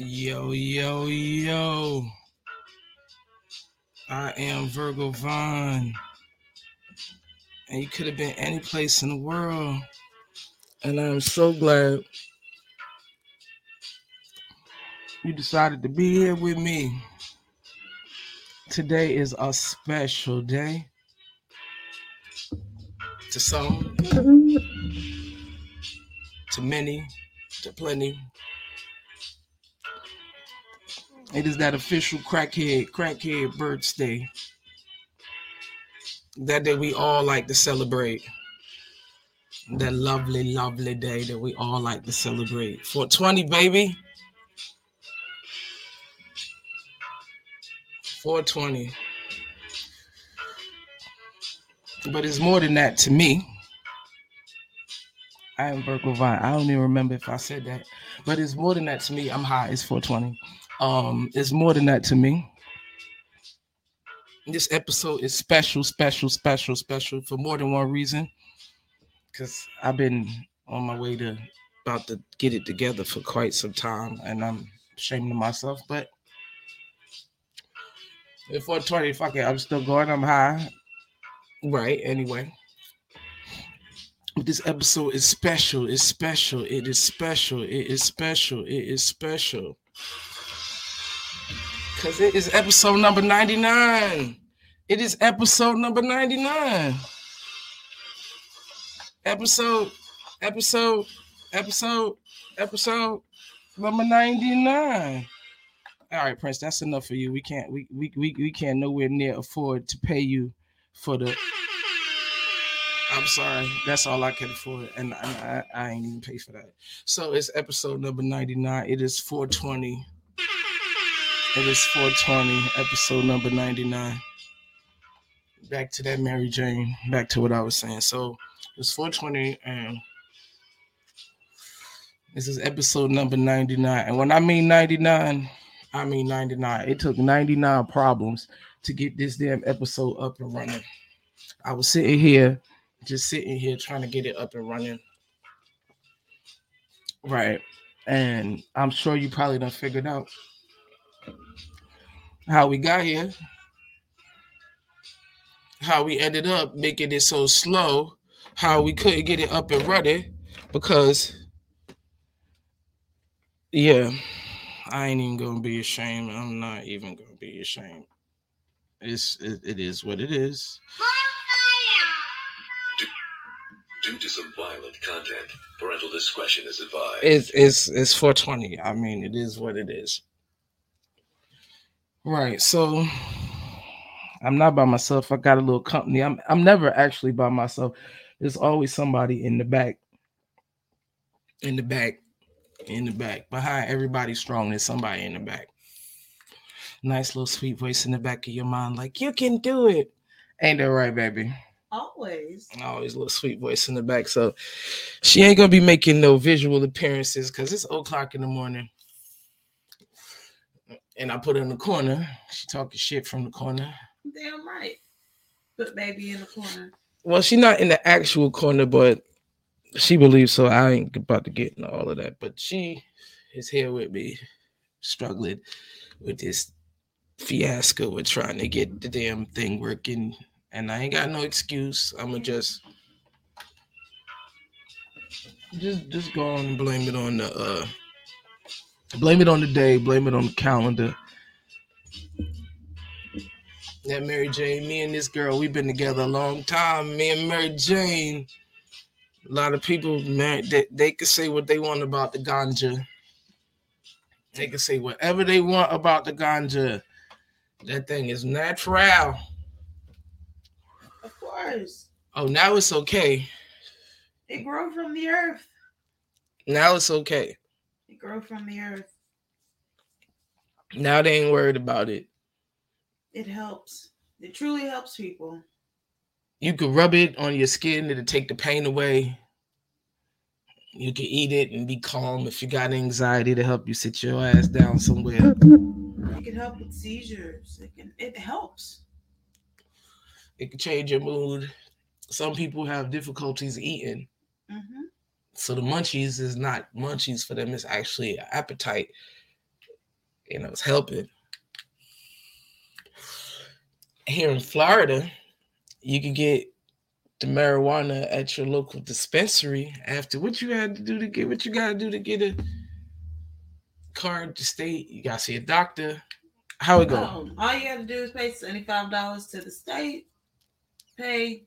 Yo, yo, yo. I am Virgo Vaughn. And you could have been any place in the world. And I'm so glad you decided to be here with me. Today is a special day. To some, mm-hmm. to many, to plenty. It is that official crackhead, crackhead birthday. That day we all like to celebrate. That lovely, lovely day that we all like to celebrate. 420, baby. 420. But it's more than that to me. I am Virgo Vine. I don't even remember if I said that. But it's more than that to me. I'm high. It's 420. Um, it's more than that to me. This episode is special, special, special, special for more than one reason. Cause I've been on my way to about to get it together for quite some time, and I'm ashamed of myself. But at 420, fuck it, I'm still going. I'm high. Right. Anyway. This episode is special. It's special. It is special. It is special. It is special. Because it is episode number 99. It is episode number 99. Episode, episode, episode, episode number 99. All right, Prince, that's enough for you. We can't we we we, we can't nowhere near afford to pay you for the I'm sorry, that's all I can afford, and I, I, I ain't even pay for that. So it's episode number 99. It is 420 it is 420, episode number 99. Back to that Mary Jane, back to what I was saying. So it's 420, and this is episode number 99. And when I mean 99, I mean 99. It took 99 problems to get this damn episode up and running. I was sitting here, just sitting here trying to get it up and running. Right. And I'm sure you probably done figured out how we got here, how we ended up making it so slow, how we couldn't get it up and running because, yeah, I ain't even gonna be ashamed. I'm not even gonna be ashamed. It's it, it is what it is. Due to some violent content, parental discretion is advised. It's it's it's 420. I mean, it is what it is. Right. So I'm not by myself. I got a little company. I'm I'm never actually by myself. There's always somebody in the back. In the back. In the back. Behind everybody strong, there's somebody in the back. Nice little sweet voice in the back of your mind, like you can do it. Ain't that right, baby? Always. Always a little sweet voice in the back. So she ain't gonna be making no visual appearances because it's o'clock in the morning and I put her in the corner. She talking shit from the corner. Damn right. Put baby in the corner. Well, she's not in the actual corner, but she believes so. I ain't about to get into all of that. But she is here with me, struggling with this fiasco with trying to get the damn thing working. And I ain't got no excuse. I'ma just just just go on and blame it on the uh Blame it on the day, blame it on the calendar. That Mary Jane, me and this girl, we've been together a long time. Me and Mary Jane. A lot of people, man, they, they can say what they want about the ganja. They can say whatever they want about the ganja. That thing is natural. Of course. Oh, now it's okay. It grew from the earth. Now it's okay. It grew from the earth. Now they ain't worried about it. It helps. It truly helps people. You could rub it on your skin to take the pain away. You can eat it and be calm if you got anxiety to help you sit your ass down somewhere. It can help with seizures. It can it helps. It can change your mood. Some people have difficulties eating. hmm So the munchies is not munchies for them, it's actually appetite and I was helping. Here in Florida, you can get the marijuana at your local dispensary after what you had to do to get what you gotta do to get a card to state. You gotta see a doctor. How it go? Um, all you to do is pay seventy-five dollars to the state, pay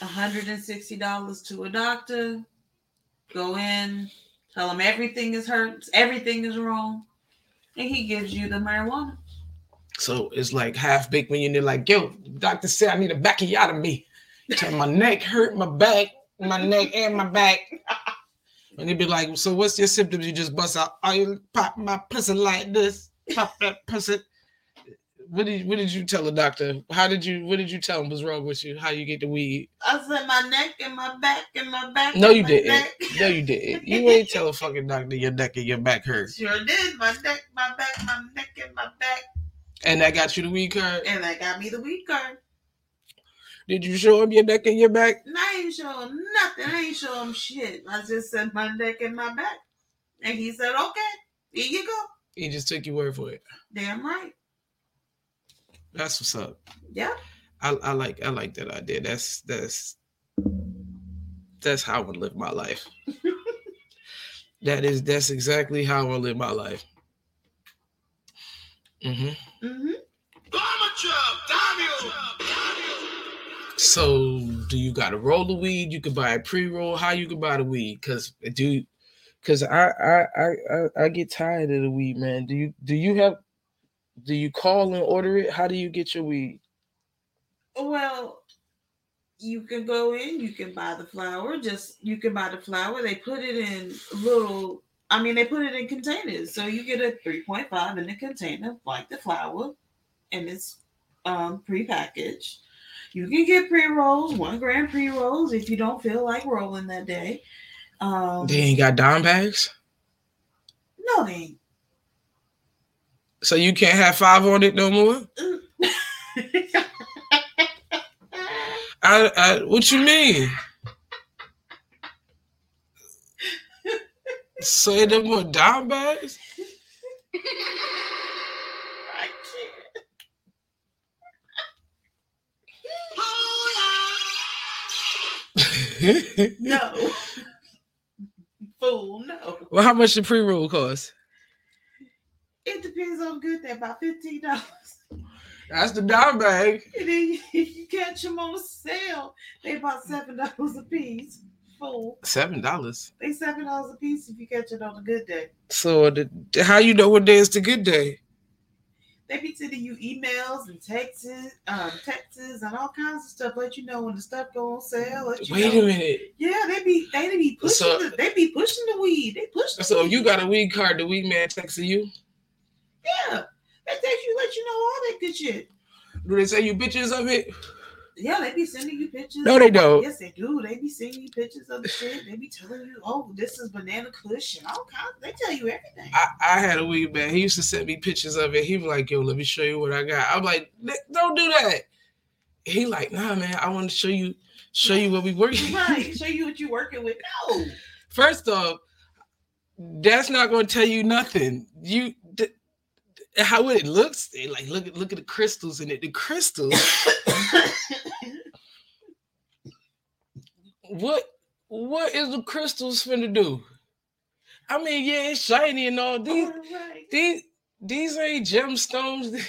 hundred and sixty dollars to a doctor, go in, tell him everything is hurt, everything is wrong, and he gives you the marijuana. So it's like half baked when you're like, yo, doctor said I need a backiotomy. Tell my neck hurt, my back, my neck and my back. And he'd be like, so what's your symptoms? You just bust out, oh, you pop my pussy like this, pop that pussy. What did what did you tell the doctor? How did you what did you tell him was wrong with you? How you get the weed? I said my neck and my back and my back. No, you didn't. neck." No, you didn't. You ain't tell a fucking doctor your neck and your back hurt. Sure did. My neck, my back, my neck, and my back, And that got you the weed card. and that got me the weed card. Did you show him your neck and your back? And I ain't show him nothing. I ain't show him shit. I just said my neck and my back. And he said, okay, here you go. He just took your word for it. Damn right. That's what's up. Yeah. I, I like I like that idea. That's that's that's how I would live my life. that is that's exactly how I live my life. hmm Mm-hmm. So do you got to roll the weed? You can buy a pre-roll. How you can buy the weed? Cause do cause I I I I, I get tired of the weed, man. Do you do you have do you call and order it? How do you get your weed? Well, you can go in, you can buy the flour. Just you can buy the flour. They put it in little. I mean, they put it in containers, so you get a three point five in a container, like the flour, and it's um prepackaged. You can get pre rolls, one gram pre rolls, if you don't feel like rolling that day. Um, They ain't got dime bags, no, they ain't. So you can't have five on it no more. I, I what you mean? Say them more dime bags? I can't. No. Fool, no. well, how much the pre-roll cost? It depends on good. They're about fifteen dollars. That's the dime bag. And then if you catch them on sale, they about seven dollars a piece. Fool. Seven dollars. They seven dollars a piece if you catch it on a good day. So the, how you know what day is the good day? They be sending you emails and texts, um, texts and all kinds of stuff. Let you know when the stuff go on sale. Wait know. a minute. Yeah, they be they be pushing So- the, they be pushing the weed. They push the So weed. you got a weed card, the weed man texting you? Yeah. They text you, let you know all that good shit. Do they send you bitches of it? Yeah, they be sending you pictures. No, they don't. Yes, they do. They be sending you pictures of the shit. They be telling you, oh, this is banana cushion. all kinds. They tell you everything. I, I had a weed man. He used to send me pictures of it. He was like, yo, let me show you what I got. I'm like, don't do that. He like, nah, man, I want to show you, show you what we working. right. Show you what you're working with. No. First off, that's not going to tell you nothing. You how it looks, eh, like look at look at the crystals in it. The crystals, what what is the crystals finna do? I mean, yeah, it's shiny and all. These All right. these these ain't gemstones.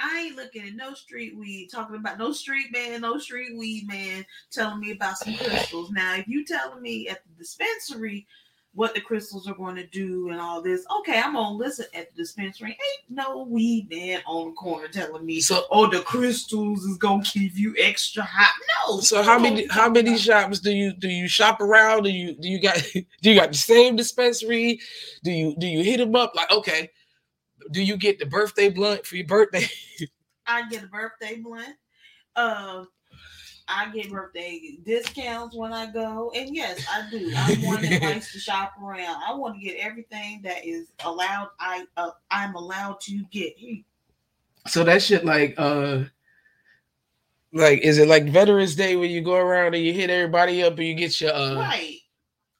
I ain't looking at no street weed, talking about no street man, no street weed man telling me about some crystals. Now, if you telling me at the dispensary what the crystals are going to do and all this, okay, I'm gonna listen at the dispensary. Ain't no weed man on the corner telling me, so oh, the crystals is gonna keep you extra hot. No. so how many how many shops do you do you shop around? Do you do you got do you got the same dispensary? Do you do you hit them up like okay? Do you get the birthday blunt for your birthday? I get a birthday blunt. Um, I get birthday discounts when I go, and yes, I do. I'm one that likes to shop around. I want to get everything that is allowed. I uh, I'm allowed to get. So that shit like uh like is it like Veterans Day when you go around and you hit everybody up and you get your uh right.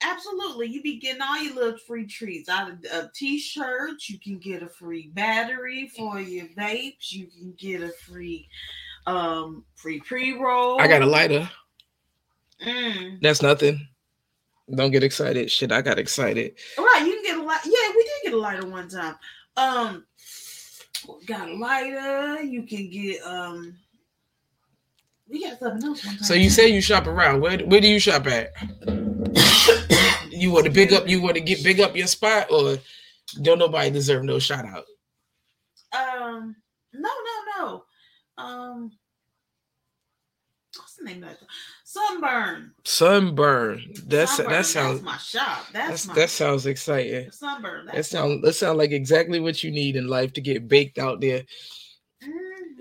Absolutely. You be getting all your little free treats out of a t-shirt. You can get a free battery for your vapes. You can get a free um free pre-roll. I got a lighter. Mm. That's nothing. Don't get excited. Shit, I got excited. Right, you can get a light. Yeah, we did get a lighter one time. Um got a lighter. You can get um we got something else one time. So you say you shop around. Where where do you shop at? You want to big up? You want to get big up your spot, or don't nobody deserve no shout out? Um, no, no, no. Um, what's the name of that? Sunburn. Sunburn. That's Sunburn, that sounds my shop. That's, that's, my that sounds exciting. sunburn. That That's sound that sound like exactly what you need in life to get baked out there.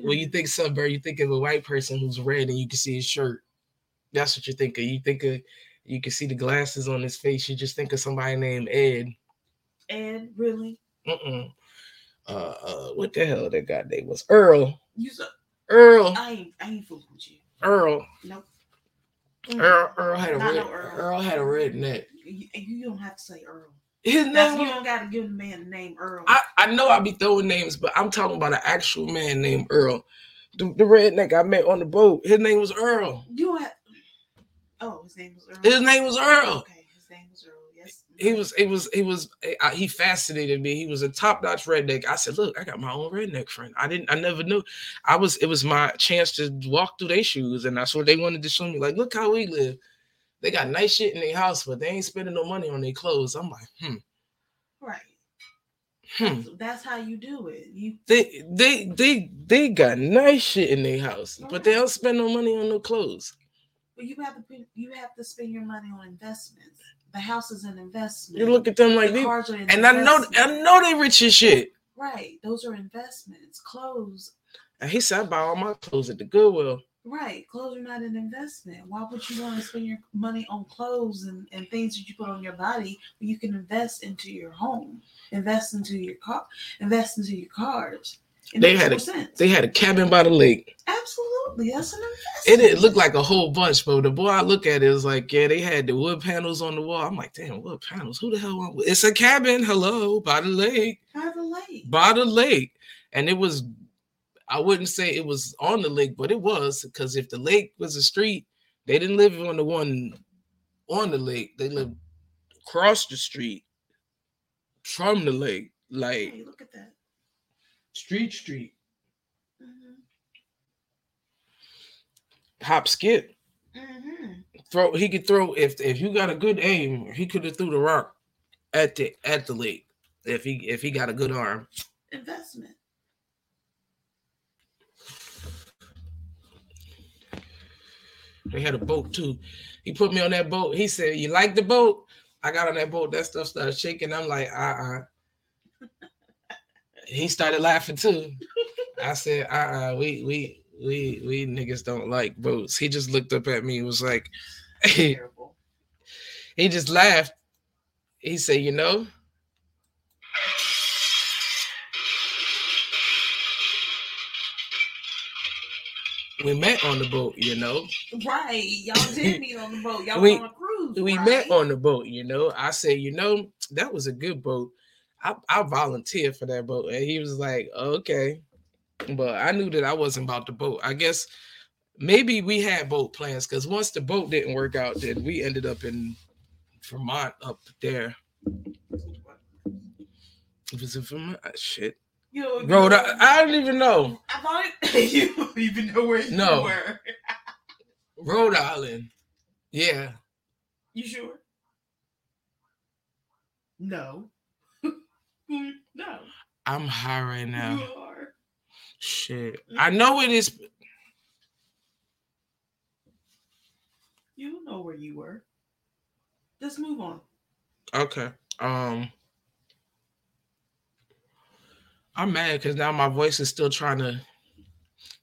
When you think sunburn, you think of a white person who's red and you can see his shirt. That's what you think of. You think of you can see the glasses on his face. You just think of somebody named Ed. and really, Mm-mm. Uh, uh, what the hell that guy name was? Earl. you so Earl. I ain't I ain't fooling with you. Earl. Nope. Earl. Earl had a Not red. no Earl. Earl had a red neck. You, you don't have to say Earl. His That's, name. you don't got to give the man the name Earl. I, I know I be throwing names, but I'm talking about an actual man named Earl. The, the redneck I met on the boat, his name was Earl. you don't have. Oh, his name was Earl. His name was Earl. Okay, his name was Earl. Yes. He was, he was, he was, I, he fascinated me. He was a top notch redneck. I said, look, I got my own redneck friend. I didn't, I never knew. I was, it was my chance to walk through their shoes, and that's what they wanted to show me. Like, look how we live. They got nice shit in their house, but they ain't spending no money on their clothes. I'm like, hmm, Right. hmm. That's how you do it. You They, they, they, they got nice shit in their house, but they don't spend no money on no clothes. Well, you have to you have to spend your money on investments. The house is an investment. You look at them like the they, are an and I know. I know they rich as shit. right. Those are investments. Clothes, And he said, I buy all my clothes at the Goodwill. right? Clothes are not an investment. Why would you want to spend your money on clothes and, and things that you put on your body when you can invest into your home, invest into your car, invest into your cars? It They had a- sense. They had a cabin by the lake. Absolutely, that's an It investment. didn't look like a whole bunch, but the boy I look at it was like, yeah, they had the wood panels on the wall. I'm like, damn, wood panels. Who the hell want? It's a cabin. Hello, by the lake, by the lake. by the lake, and it was. I wouldn't say it was on the lake, but it was because if the lake was a street, they didn't live on the one on the lake. They lived across the street from the lake, like Hey, look at that. Street street. hmm Hop skip. hmm throw he could throw if if you got a good aim he could have threw the rock at the at the lake if he if he got a good arm. Investment. they had a boat too. He put me on that boat. He said you like the boat? I got on that boat. That stuff started shaking. I'm like uh-uh he started laughing too i said uh-uh we we we we niggas don't like boats he just looked up at me and was like he just laughed he said you know we met on the boat, you know. Right. Y'all did meet on the boat. Y'all We- on a cruise. We right? met on the boat, you know. I said, you know, that was a good boat. I, I volunteered for that boat. And he was like, okay. But I knew that I wasn't about the boat. I guess maybe we had boat plans because once the boat didn't work out, then we ended up in Vermont up there. It was in Vermont. ah, Shit. You know, you Rhode know- I, I don't even know. I thought it, you don't even know where you No. were. Rhode Island. Yeah. You sure? No. Hmm, no. I'm high right now. You are. Shit. I know it is. You know where you were. Let's move on. Okay. Um I'm mad because now my voice is still trying to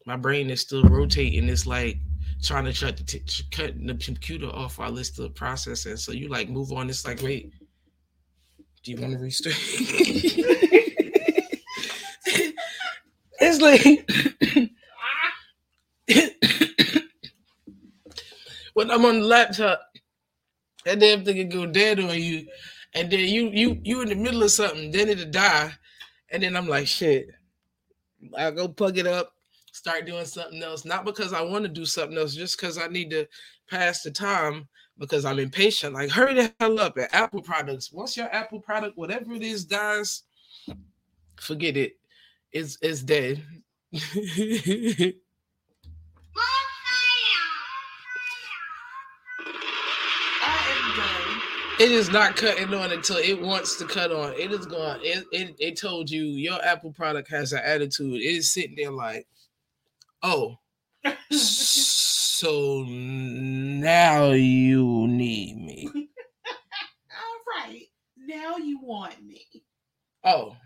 my brain is still rotating. It's like trying to shut the t- cut the computer off while it's still processing. So you like move on. It's like, wait, do you want to restart? it's like when I'm on the laptop, that damn thing can go dead on you, and then you you you in the middle of something, then it'll die, and then I'm like, shit. I go plug it up, start doing something else, not because I want to do something else, just because I need to pass the time because I'm impatient. Like, hurry the hell up at Apple products. Once your Apple product, whatever it is, dies, forget it. It's it's dead. It is not cutting on until it wants to cut on. It is going. It, it it told you your Apple product has an attitude. It is sitting there like, oh, so now you need me. All right. Now you want me. Oh,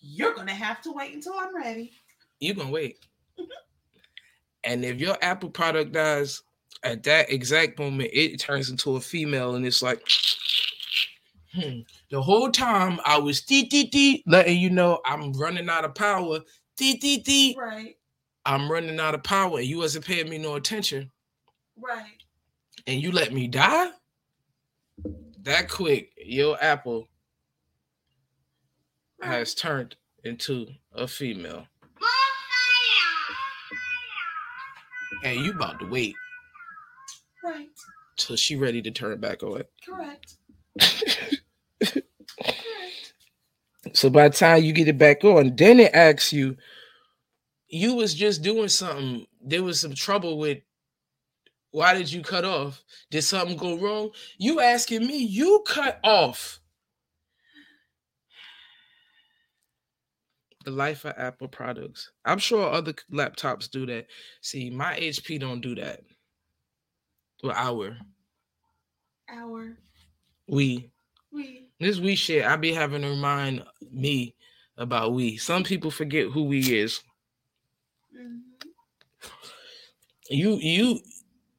You're gonna have to wait until I'm ready. you gonna wait. and if your Apple product dies at that exact moment, it turns into a female, and it's like, hmm. The whole time I was tee tee tee, letting you know I'm running out of power. Tee tee tee. Right. I'm running out of power. You wasn't paying me no attention, Right. and you let me die that quick. Your Apple has turned into a female, and you about to wait Right. till she ready to turn back on. Correct. So by the time you get it back on, then it asks you, you was just doing something. There was some trouble with why did you cut off? Did something go wrong? You asking me, you cut off. The life of Apple products. I'm sure other laptops do that. See, my HP don't do that. Well, our Our we we This we shit, I be having to remind me about we. Some people forget who we is. Mhm. You you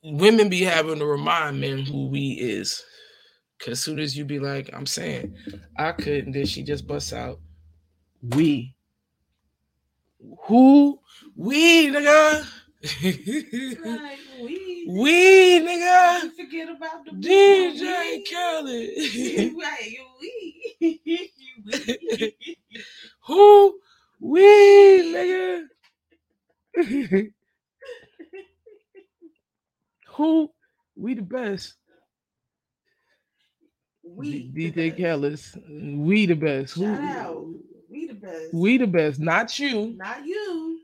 women be having to remind men who we is. Cause soon as you be like, I'm saying I couldn't, then she just busts out. We. Who? We nigga. Right. We we nigga. Forget about the DJ. Khaled. right. We. we. Who? We, nigga. Who? We the best. We. DJ best. Khaled. Mm, we the best. Who? Out. We the best. We the best. Not you. Not you.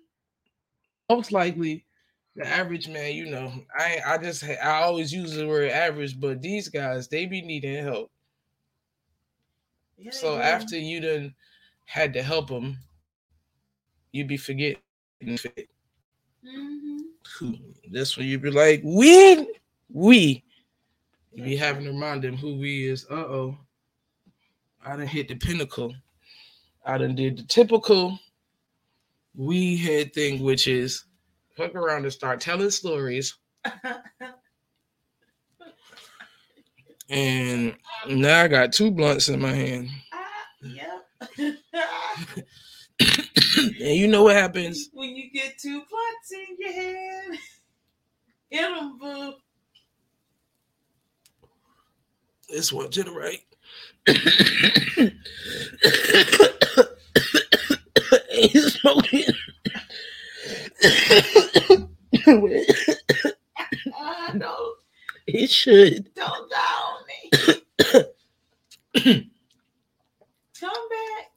Most likely, the average man. You know, I I just I always use the word average, but these guys they be needing help. Yeah, So do. after you done had to help them, you be forgetting. Mhm. That's when you be like, we, we. You be having to remind them who we is. Uh oh. I done hit the pinnacle. I done did the typical we head thing, which is hook around and start telling stories. And now I got two blunts in my hand. Ah, yep. And you know what happens? Hit 'em, boo. This one to the right. He's smoking. Ah, don't, he should. don't die on me. Come back.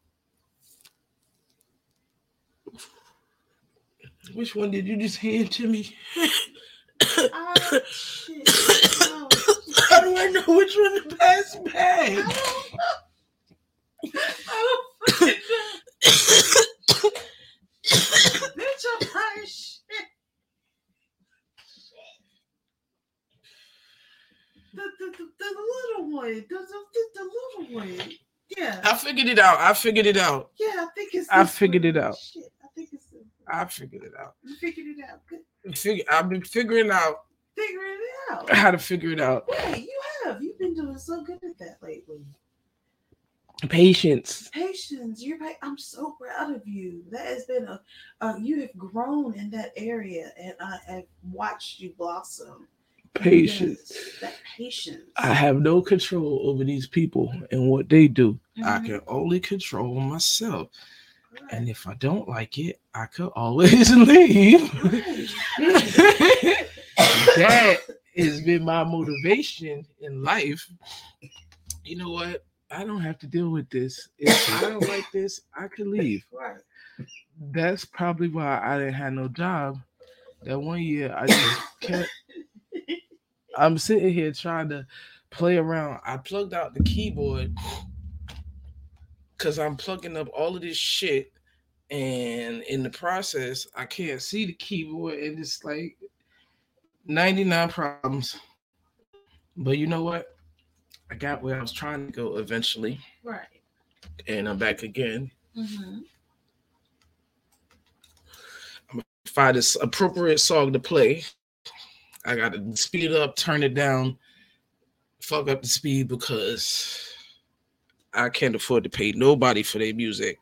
Which one did you just hand to me? Ah, shit. Oh, shit. How do I know which one to pass I don't know. I don't fucking know. Bitch, I'm high shit. The, the, the, the little one. The, the, the, the little one. Yeah. I figured it out. I figured it out. Yeah, I think it's. I figured one. it out. Shit, I think it's. I figured it out. You figured it out. Good. Figure, I've been figuring out Figuring it out. how to figure it out. Yeah, you have. You've been doing so good at that lately. Patience. Patience, you're right. I'm so proud of you. That has been a, uh, you have grown in that area, and I have watched you blossom. patience. Yes, that patience. I have no control over these people and what they do. I Mhm. can only control myself. And if I don't like it, I could always leave. That has been my motivation in life. You know what? I don't have to deal with this. If I don't like this, I could leave. That's probably why I didn't have no job. That one year I just kept I'm sitting here trying to play around. I plugged out the keyboard because I'm plugging up all of this shit. And in the process, I can't see the keyboard, and it's like 99 problems. But you know what? I got where I was trying to go eventually, Right. and I'm back again. Mm-hmm. I'm gonna find this appropriate song to play. I gotta speed it up, turn it down, fuck up the speed because I can't afford to pay nobody for their music.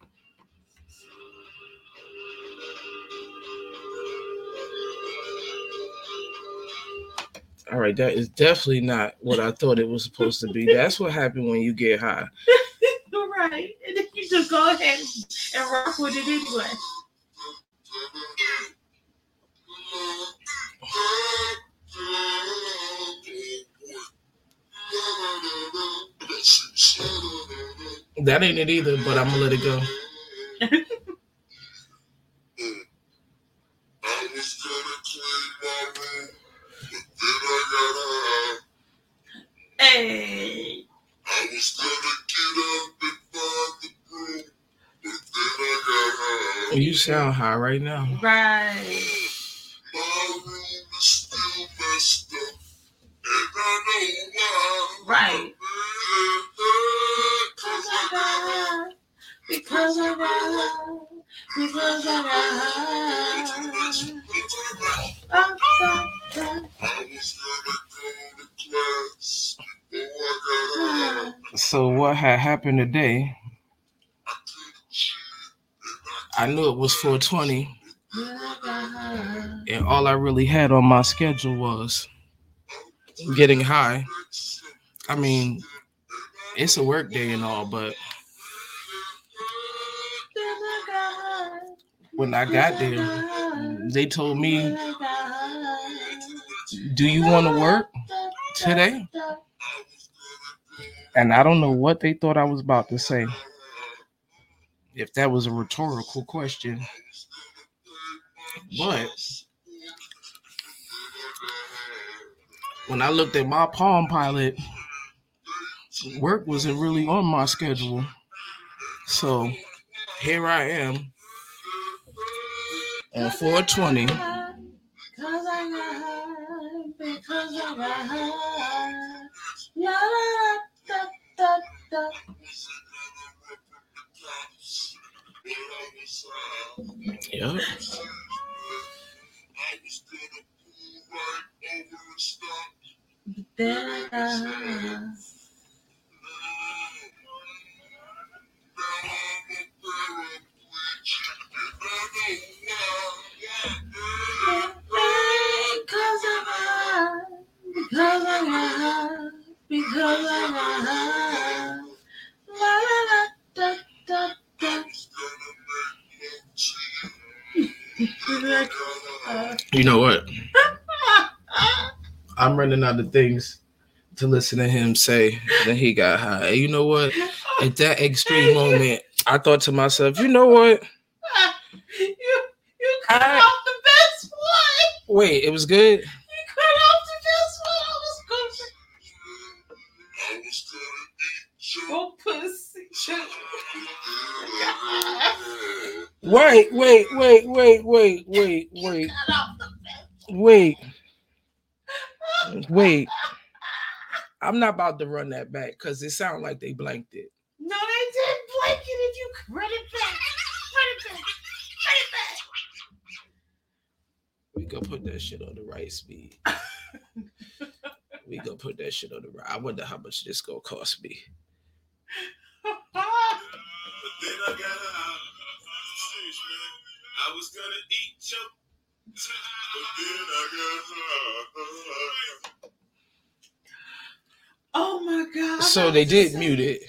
All right, that is definitely not what I thought it was supposed to be. That's what happened when you get high. All right. And then you just go ahead and rock with it anyway. That ain't it either, but I'm gonna let it go. I was gonna clean my room, but then I got high. Hey. I was gonna get up and find the broom, but then I got high. You sound high right now. Right. Had happened today? I knew it was 420, Because I got high. and all I really had on my schedule was getting high. I mean, it's a work day and all, but when I got there, they told me. "Do you want to work today?" And I don't know what they thought I was about to say. If that was a rhetorical question, but when I looked at my Palm Pilot, work wasn't really on my schedule. So here I am on 420. Because I got high. Because I got high. Da. Yep. High. Because I got high. Because I got You know what? I'm running out of things to listen to him say that he got high. You know what? At that extreme moment, I thought to myself, you know what? you you cut I- off the best one. Wait, it was good. You cut off the best one. I was going to go pussy. Wait, wait, wait, wait, wait, wait, wait, Cut off the best. wait, wait. I'm not about to run that back because it sounded like they blanked it. No, they didn't blank it. If you run it back, run it back, run it back. We gonna put that shit on the right speed. we gonna put that shit on the right. I wonder how much this gonna cost me. Oh my god! So they did mute it.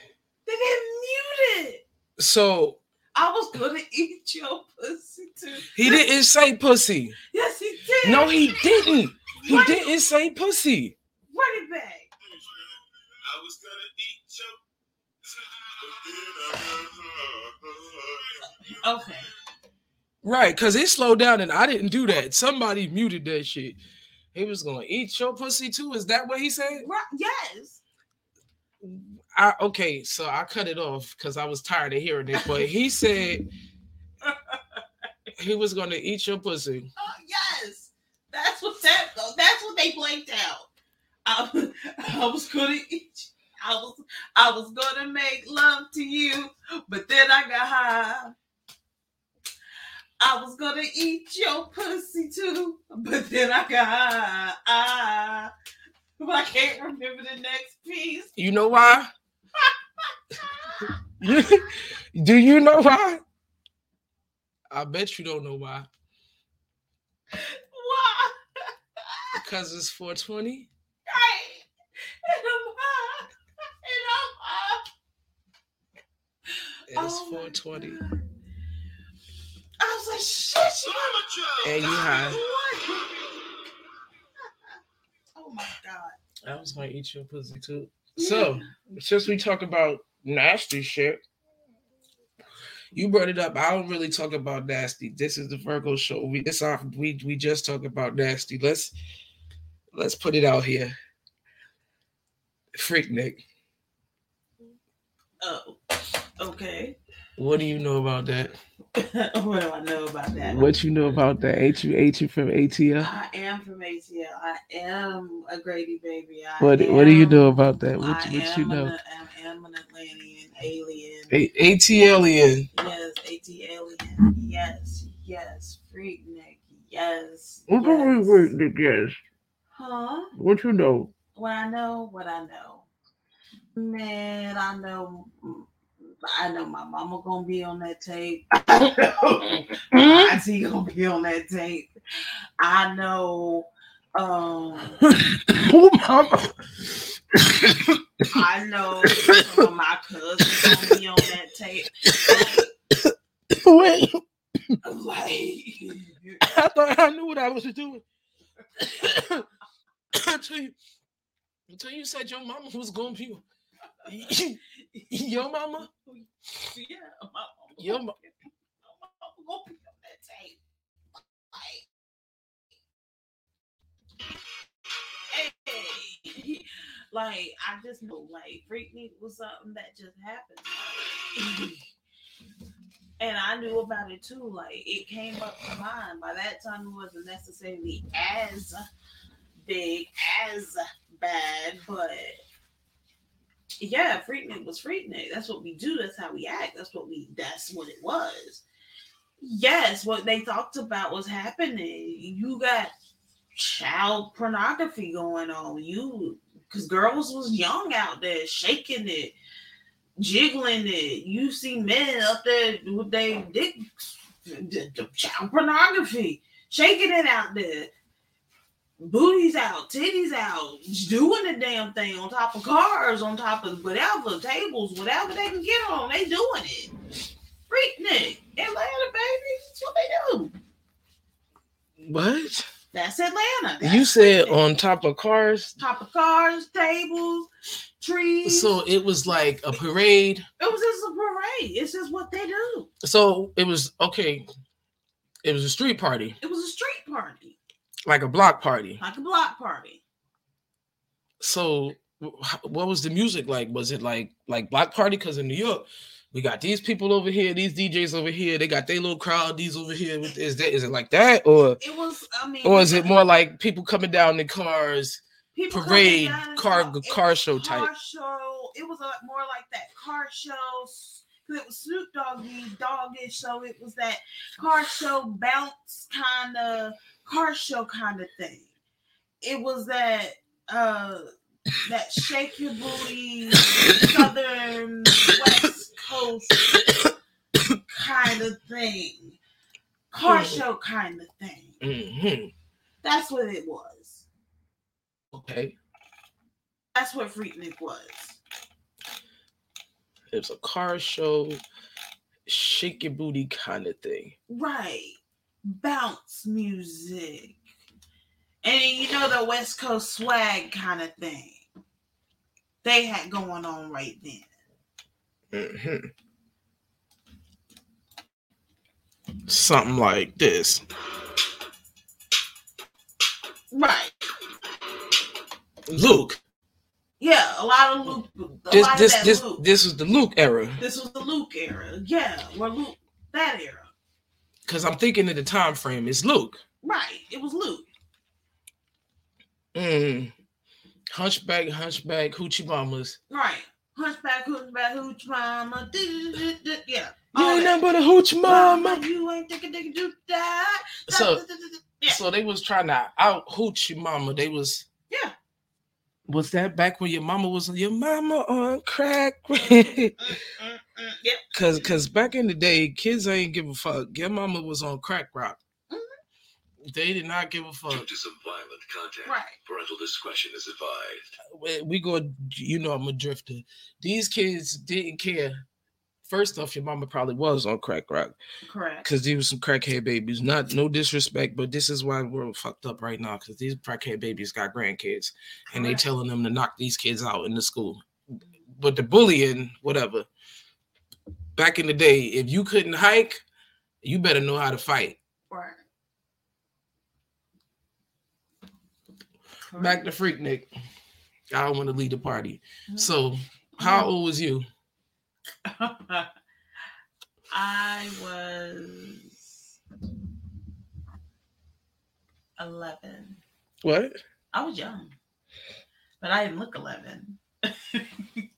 They didn't mute it. So I was gonna eat your pussy too. He didn't say pussy. Yes, he did. No, he didn't. He didn't say pussy. Run it back. I was gonna eat your Okay. Right, because it slowed down and I didn't do that. Somebody muted that shit. He was gonna eat your pussy too. Is that what he said? Right. Yes. I okay, so I cut it off because I was tired of hearing it. But he said he was gonna eat your pussy. Oh, yes. That's what that. That's what they blanked out. I, I was gonna eat. I was I was gonna make love to you, but then I got high. I was gonna eat your pussy too, but then I got high. Ah, I can't remember the next piece. You know why? Do you know why? I bet you don't know why. Why? Because it's 420. Right. And I'm high. And I'm. It's Oh my 420. God. I was like, shit, she And you high. Oh my god. I was gonna eat your pussy too. So since we talk about nasty shit, you brought it up. I don't really talk about nasty. This is the Virgo show. We this off. We we just talk about nasty. Let's let's put it out here. Freaknik, Oh, okay. what do you know about that? what do I know about that? What you know about that? Ain't you ain't you from ATL? I am from ATL. I am a Grady baby. I What what do you know about that? What, I what you know? An, I am an Atlantean alien. A- ATLian. Yes, AT alien. Yes, yes. Freaknik. Yes. What yes. Nick? Yes. Huh? What you know? What I know, what I know. Man, I know I know my mama gonna be on that tape. I know Auntie gonna be on that tape. I know um Oh, mama. I know some of my cousins gonna be on that tape. Wait, Like I thought I knew what I was doing. until, you, until you said your mama was gonna be your mama, yeah, my mama your ma- mama gonna be on that tape. Like hey, like I just know like Freaknik was something that just happened. and I knew about it too. Like it came up to mind. By that time, it wasn't necessarily as big, as bad, but yeah, Freaknik was Freaknik. That's what we do. That's how we act. That's what we. That's what it was. Yes, what they talked about was happening. You got child pornography going on. You because girls was young out there shaking it, jiggling it. You see men up there with their dick, child pornography, shaking it out there. Booties out, titties out, doing the damn thing on top of cars, on top of whatever, tables, whatever they can get on, they doing it. Freaknik, Atlanta, baby. That's what they do. what? That's Atlanta. That's You said Freaknik. on top of cars, top of cars, tables, trees. so it was like a parade. it was just a parade. It's just what they do. So it was okay. It was a street party, It was a street party, like a block party. like a block party. So what was the music like? Was it like like block party? Because in New York, we got these people over here, these DJs over here. They got their little crowd. These over here. Is that is it like that or It was. I mean, or is it more like people coming down in cars? people parade, car- car was show car type? show. It was a, more like that car show. Cause it was Snoop Doggy doggish, so it was that car show bounce kind of car show kind of thing. It was that uh that shake your booty southern west coast kind of thing. Car show kind of thing. Mhm. That's what it was. Okay. That's what Freaknik was. It was a car show, shake your booty kind of thing. Right. Bounce music. And you know the West Coast swag kind of thing. They had going on right then. Mm-hmm. Something like this. Right. Luke. Yeah, a lot of Luke. This this this Luke. this was the Luke era. This was the Luke era. Yeah, where Luke that era. Cause I'm thinking of the time frame. It's Luke. Right. It was Luke. Mm. Hunchback, hunchback, hoochie mamas. Right. Hunchback, hunchback, hooch mama. Yeah. You ain't nothing but a hooch mama. You ain't thinking, thinking, do that. So- Yeah. So they was trying to out hooch your mama. They was Yeah. Was that back when your mama was your mama on crack? Mm, mm, mm, Yep. Cause cause back in the day, kids ain't give a fuck. Your mama was on crack rock. They did not give a Due fuck. to some violent content, Right. parental discretion is advised. We- We go, you know, I'm a drifter. These kids didn't care. First off, your mama probably was on crack rock Correct. because these were some crackhead babies. Not no disrespect, but this is why we're fucked up right now because these crackhead babies got grandkids and they telling them to knock these kids out in the school. But the bullying, whatever. Back in the day, if you couldn't hike, you better know how to fight. Right. Back to Freaknik. I don't want to lead the party. Mhm. So, how old was you? I was 11. What? I was young, but I didn't look 11.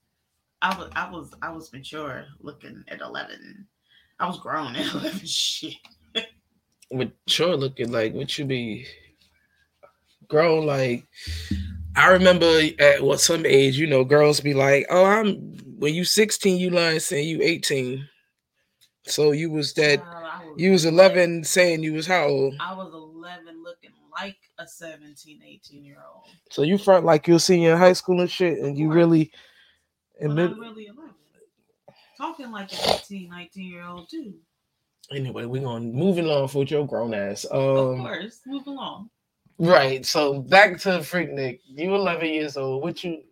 I was, I was, I was mature looking at 11. I was grown at 11. Shit. Mature looking like what you be grown like. I remember at what some age, you know, girls be like, "Oh, I'm when you 16, you lying saying you 18." So you was that I was you was 11 saying you was how old? I was 11 looking like a 17, 18 year old. So you front like you're senior in high school and shit, and you really Admit. I'm really 11. Talking like an 18, 19 year old, too. Anyway, we're gonna moving on with your grown ass. of Um, course. Move along. right. So back to Freaknik. You 11 years old. What you?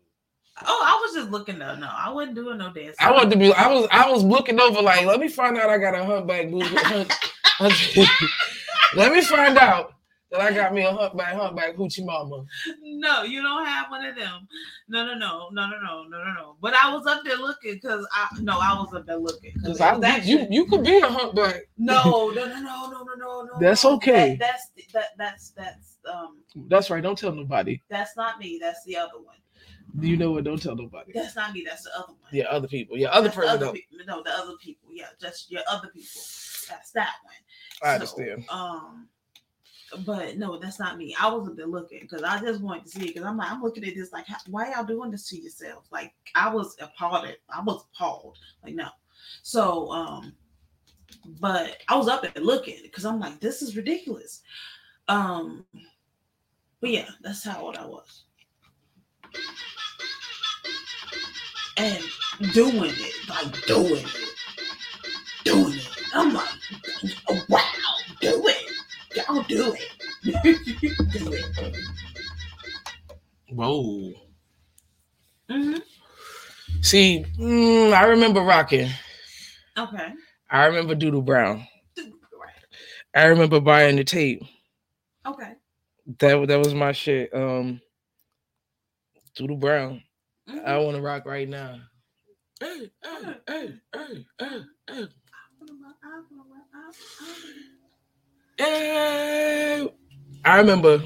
Oh, I was just looking though. No, I wasn't doing no dance. I want to be. I was. I was looking over like, let me find out I got a humpback booty. hunt- hunt- let me find out that I got me a humpback, humpback hoochie mama. No, you don't have one of them. No, no, no, no, no, no, no, no, no. But I was up there looking because I no, I was up there looking. 'cause Cause I, actually- you, you could be a humpback. no, no, no, no, no, no, no, no. That's okay. That, that's that, that's that's um That's right. Don't tell nobody. that's not me. That's the other one. You know what? Don't tell nobody. That's not me. That's the other one. Yeah, other people. Yeah, other That's person. other people. No, the other people. Yeah, just your other people. That's that one. I So, understand. um, but no, that's not me. I was a bit looking because I just wanted to see because I'm like I'm looking at this like how, why y'all doing this to yourselves? Like I was appalled. I was appalled. Like no. So um, but I was up and looking because I'm like this is ridiculous. Um, but yeah, that's how old I was. And doing it, like doing it, doing it. I'm like, wow, do it. Y'all do it. do it. Whoa. hmm See, mm, I remember rocking. Okay. I remember Doo Doo Brown. Right. I remember buying the tape. Okay. That that was my shit. Um, Doo Doo Brown. Mhm. I want to rock right now. Hey, hey, hey, hey, hey, hey. Hey. I Eh, remember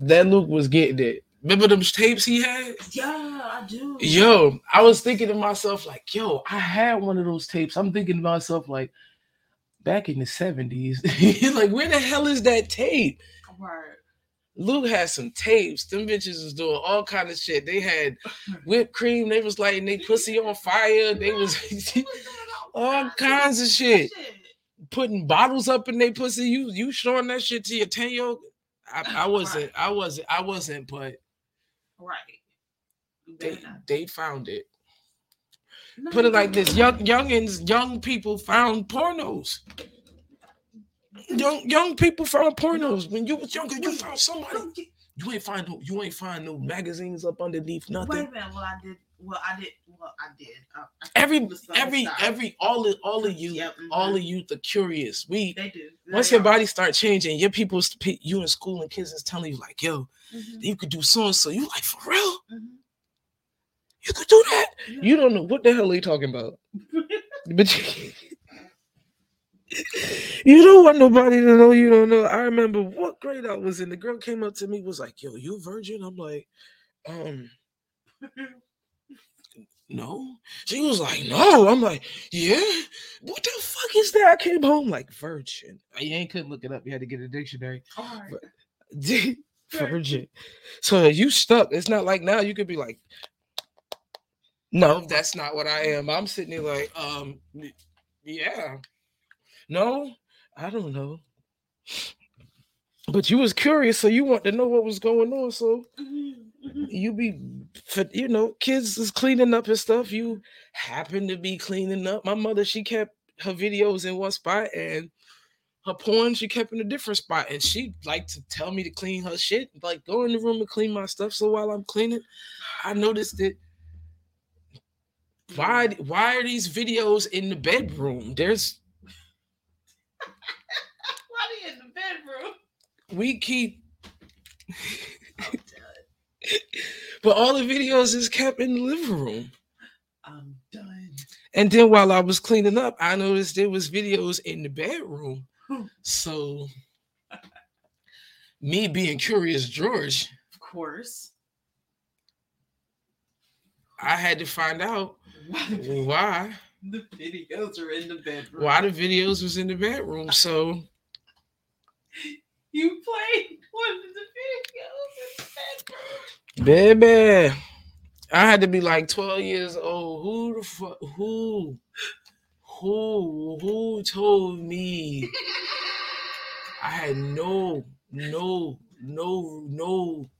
that Luke was getting it. Remember them tapes he had? Yeah, I do. Yo, I was thinking to myself, like, yo, I had one of those tapes. I'm thinking to myself, like, back in the 70s, like, where the hell is that tape? Right. Luke had some tapes. Them bitches was doing all kind of shit. They had whipped cream. They was lighting they pussy on fire. They was all kinds of shit. Putting bottles up in their pussy. You you showing that shit to your 10 year old? I, I wasn't, I wasn't, I wasn't, but Right. They they found it. No, put it like this: young youngins, young people found pornos. Young young people found pornos. When you was younger, you found somebody. you- You ain't find no, you ain't find no magazines up underneath nothing. Wait a minute. Well, I did. Well, I did. Well, I did. I, I Every every every all of all of you, Yep, mhm. all of you, the curious. We They do. once They your are. body start changing, your people, you in school and kids is telling you like, yo, Mhm, you could do so and so. You like for real? mhm. You could do that? Yeah. You don't know what the hell are you talking about. But you, you don't want nobody to know you don't know. I remember what grade I was in. The girl came up to me, was like, "Yo, you a virgin?" I'm like, um, no. She was like, no. I'm like, yeah. What the fuck is that? I came home like virgin. You ain't couldn't look it up. You had to get a dictionary. All right. But- virgin. So you stuck. It's not like now you could be like, no, that's not what I am. I'm sitting there like, um, yeah, no, I don't know. But you was curious, so you want to know what was going on. So Mhm, mhm. Mm-hmm. you be, you know, kids is cleaning up and stuff. You happen to be cleaning up. My mother, she kept her videos in one spot and her porn she kept in a different spot. And she liked to tell me to clean her shit, like go in the room and clean my stuff. So while I'm cleaning, I noticed that why why are these videos in the bedroom? There's Why are you in the bedroom? we keep done. Oh, but all the videos is kept in the living room. I'm done. And then while I was cleaning up, I noticed there was videos in the bedroom. So me being curious George, Of course. I had to find out Why the, why the videos are in the bedroom? why the videos was in the bedroom. So you played one of the videos the bedroom? baby, I had to be like 12 years old. Who the fuck who who who told me I had no no no no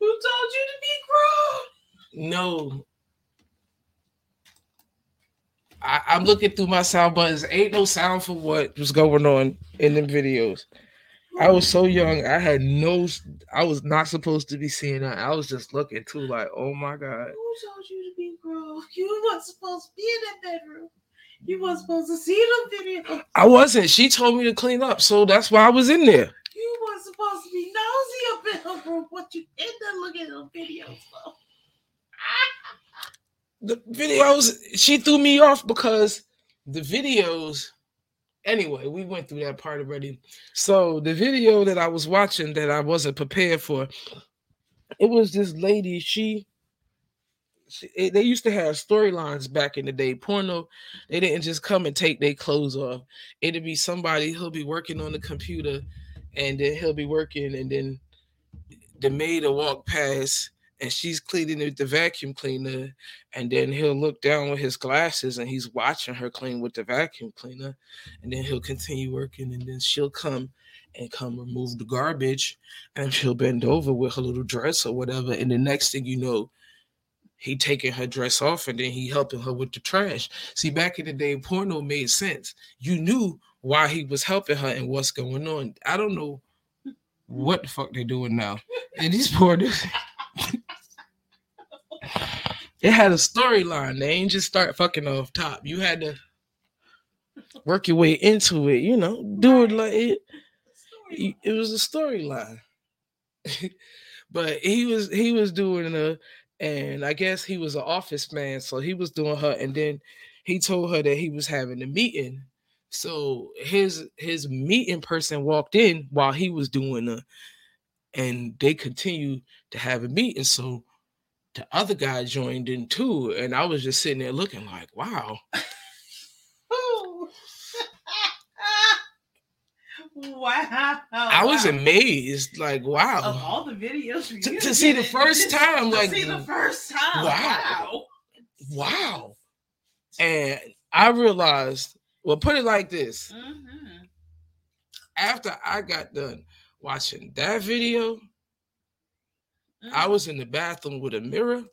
Who told you to be grown? No. I, I'm looking through my sound buttons. Ain't no sound for what was going on in them videos. I was so young. I had no. I was not supposed to be seeing that. I was just looking too, like, oh my god. Who told you to be grown? You weren't supposed to be in that bedroom. You weren't supposed to see them video. I wasn't. She told me to clean up, so that's why I was in there. You weren't supposed to be nosy up in her room. What you end up looking at them videos for? the videos she threw me off because the videos anyway we went through that part already. So the video that i was watching that i wasn't prepared for it was this lady she, she they used to have storylines back in the day. Porno they didn't just come and take their clothes off. It'd be somebody who'll be working on the computer and then he'll be working and then the maid will walk past and she's cleaning with the vacuum cleaner and then he'll look down with his glasses and he's watching her clean with the vacuum cleaner and then he'll continue working and then she'll come and come remove the garbage and she'll bend over with her little dress or whatever and the next thing you know he taking her dress off and then he helping her with the trash. See back in the day porno made sense. You knew why he was helping her and what's going on. I don't know what the fuck they're doing now. And these pornos it had a storyline. They ain't just start fucking off top. You had to work your way into it, you know, do it like it. It was a storyline. but he was he was doing a and I guess he was an office man, so he was doing her, and then he told her that he was having a meeting. So his his meeting person walked in while he was doing a and they continued to have a meeting. So the other guy joined in too, and I was just sitting there looking like, wow. Wow. I was wow. amazed, like, of wow. all the videos To- see the first time, to like, see the first time. wow. Wow. Wow. And I realized, well, put it like this. Mhm. After I got done watching that video, I Mhm. was in the bathroom with a mirror,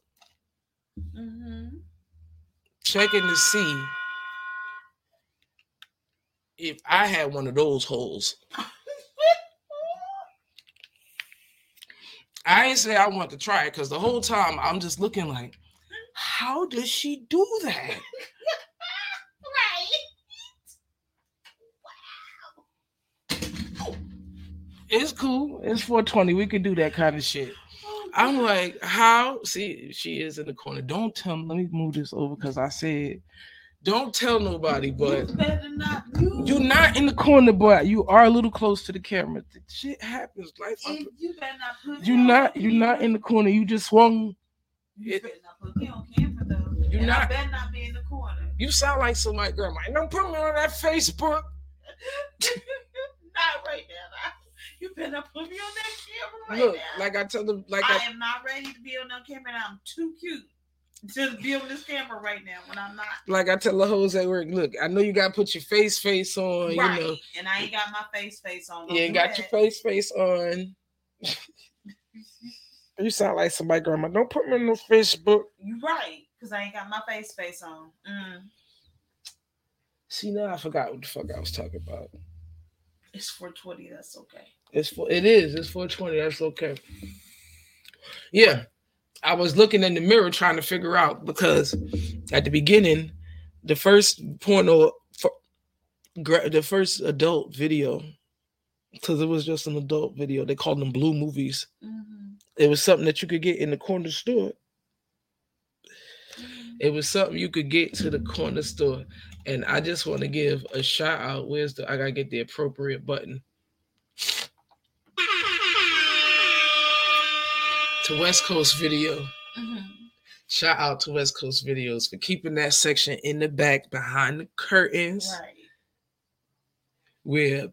Mhm. checking to see if I had one of those holes. I ain't say I want to try it because the whole time I'm just looking like, how does she do that? Right. Wow. It's cool. It's 420. We could do that kind of shit. I'm like, how? See, she is in the corner. Don't tell me. Let me move this over because I said, don't tell nobody, but you not. You, you're not in the corner, but you are a little close to the camera. The shit happens. Life. you better not put. You're not. You're not in the corner. You just swung. You it- better not put me on camera though. You're and I not- better not be in the corner. You sound like somebody, grandma. Don't put me on that Facebook. not right now. You better not put me on that camera right Look, now. like I tell them, like I, I, am not ready to be on that camera. And I'm too cute to be on this camera right now when I'm not. like I tell the hoes at work. Look, I know you gotta put your face face on. right. You know, And I ain't got my face face on. Don't you ain't got your face face on. You sound like somebody, grandma. Don't put me on no Facebook. You right, because I ain't got my face face on. Mm. See now I forgot what the fuck I was talking about. It's 420. That's okay. It's for it is. It's 420. That's okay. Yeah. I was looking in the mirror trying to figure out because at the beginning, the first porno for, the first adult video, because it was just an adult video, they called them blue movies. Mm-hmm. It was something that you could get in the corner store. Mm-hmm. It was something you could get to the corner store. And I just want to give a shout out. Where's the I gotta get the appropriate button. To West Coast Video. Mhm. Shout out to West Coast Videos for keeping that section in the back behind the curtains Right. where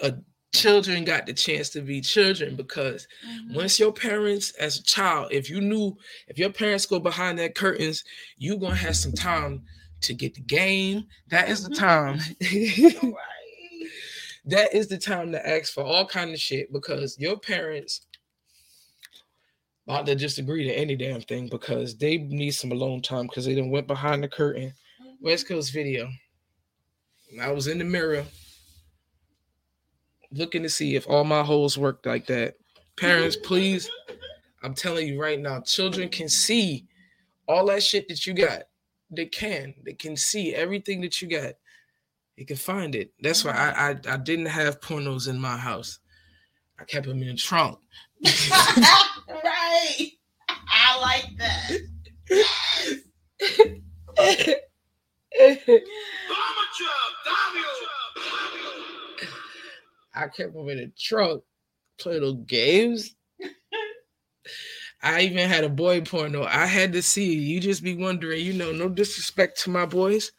uh, children got the chance to be children because Mhm. once your parents as a child if you knew if your parents go behind that curtains you gonna have some time to get the game. That is the time. That is the time to ask for all kind of shit because your parents about to just agree to any damn thing because they need some alone time because they done went behind the curtain. Mhm. west coast video. I was in the mirror looking to see if all my holes worked like that. Parents please i'm telling you right now children can see all that shit that you got they can they can see everything that you got they can find it that's why mm. I, I i didn't have pornos in my house i kept them in the trunk right. I like that. I kept them in the trunk, play little games. I even had a boy porno. I had to see. You just be wondering, you know, no disrespect to my boys.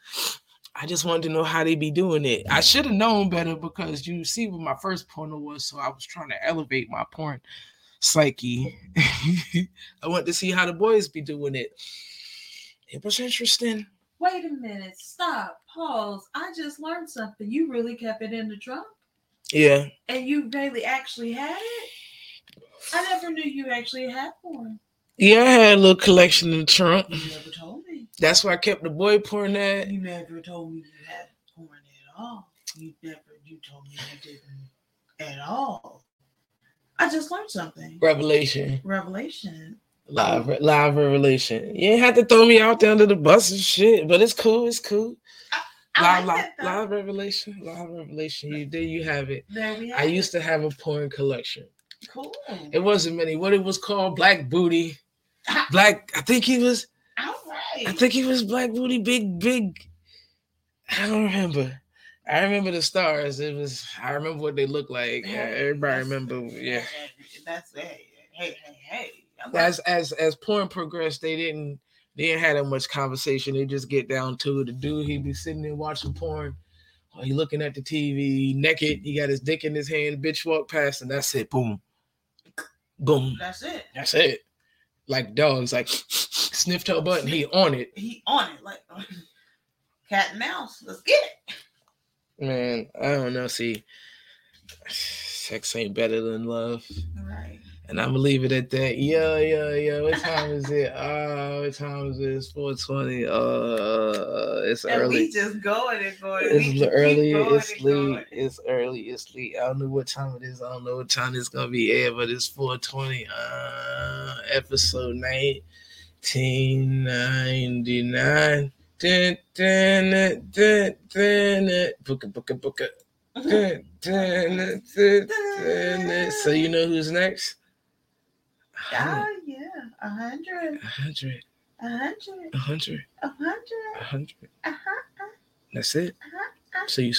I just wanted to know how they be doing it. I should have known better because you see what my first porno was, so I was trying to elevate my porn psyche. I want to see how the boys be doing it. It was interesting. Wait a minute. Stop. Pause. I just learned something. You really kept it in the trunk, Yeah. and you really actually had it. I never knew you actually had porn. Yeah, I had a little collection in the trunk. You never told me. That's why I kept the boy porn at. You never told me you had porn at all. You never. You told me you didn't at all. I just learned something. Revelation. Revelation. Live live revelation. You ain't have to throw me out there under the bus and shit, but it's cool. It's cool. I Live, like live, live revelation. Live revelation. You there you have it. There we have I it. used to have a porn collection. Cool. It wasn't many. What it was called? Black Booty. Black. I think he was. All right. I think he was Black Booty. Big, big. I don't remember. I remember the stars. It was. I remember what they looked like. Yeah, everybody that's- remember. Yeah. That's hey, hey, hey, hey. As as as porn progressed, they didn't they didn't have that much conversation. They just get down to it. The dude he'd be sitting there watching porn, he looking at the TV naked. He got his dick in his hand. Bitch walk past, and that's it. Boom, boom. That's it. That's it. Like dogs, like sniffed her button. He on it. He on it like cat and mouse. Let's get it. Man, I don't know. See, sex ain't better than love. Right. And I'm gonna leave it at that. Yo, yo, yo. What time is it? Uh, what time is it? It's 420. Uh, it's And early. we just going and going. It's early. going It's late. It's early. It's late. I don't know what time it is. I don't know what time it's gonna be air, but it's 420. Uh, episode 1999. Dun, dun, dun, dun, dun. Dun, dun, dun, dun, dun, dun. So you know who's next? Oh yeah, a hundred, A hundred. a hundred, A hundred. a hundred. A hundred. Uh-huh. That's it. Uh-huh. So you